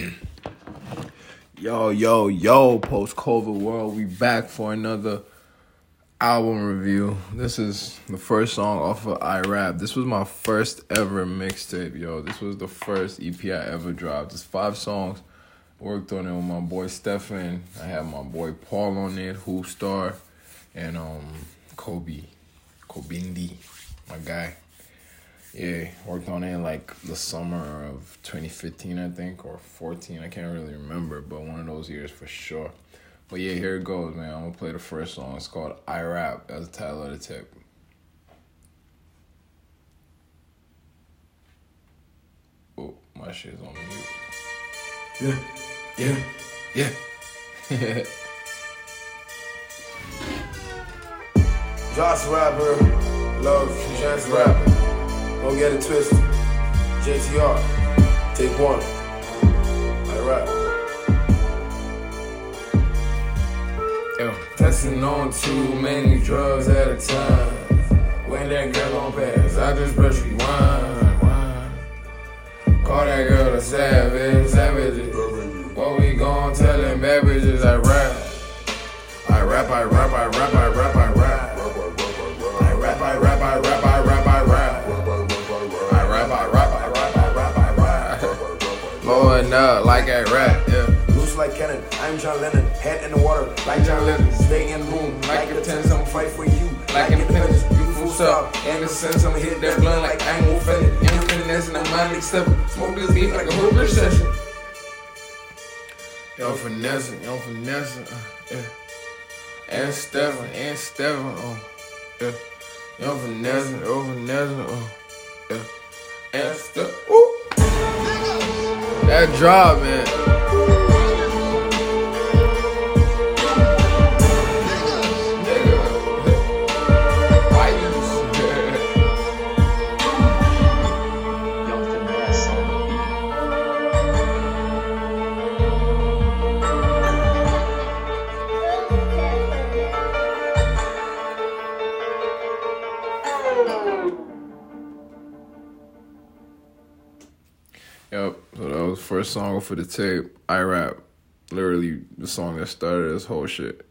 Yo, yo, yo, post COVID world, we back for another album review. This is the first song off of I Rap. This was my first ever mixtape, yo. This was the first EP I ever dropped. It's five songs. Worked on it with my boy Stefan. I had my boy Paul on it, Who Star, and um Kobe. Kobindi, my guy. Yeah, worked on it in like the summer of 2015, I think, or 14. I can't really remember, but one of those years for sure. But yeah, here it goes, man. I'm gonna play the first song. It's called I Rap. That's the title of the tip. Oh, my shit's on mute. Yeah, yeah, yeah. Josh rapper, love Chance rapper. Don't get it twisted. JTR, take one. I rap. Yo, testing on too many drugs at a time. When that girl on pass, I just press rewind. Call that girl a savage, savage. What we gon' tell them bad bitches? I rap. I rap, I rap, I rap, I rap, Blowing up like I rap, yeah. Loose like cannon, I'm John Lennon. Head in the water, like John Lennon. Stay in room, like a tennis, I'm gonna fight for you. Like independence, you full stop. And the sense, I'ma hit that blunt like I ain't offended. Young finesse and I'm mind stepping. Smoke this beat like a whole bitch session. Yo, finessing, yo, finessing, uh, yeah. And Stefan, and Stefan, oh, yeah. Yo, finessing, yo, finessing, oh, yeah. And Stefan. That drop, man. Yep. So that was the first song for the tape. I rap. Literally the song that started this whole shit.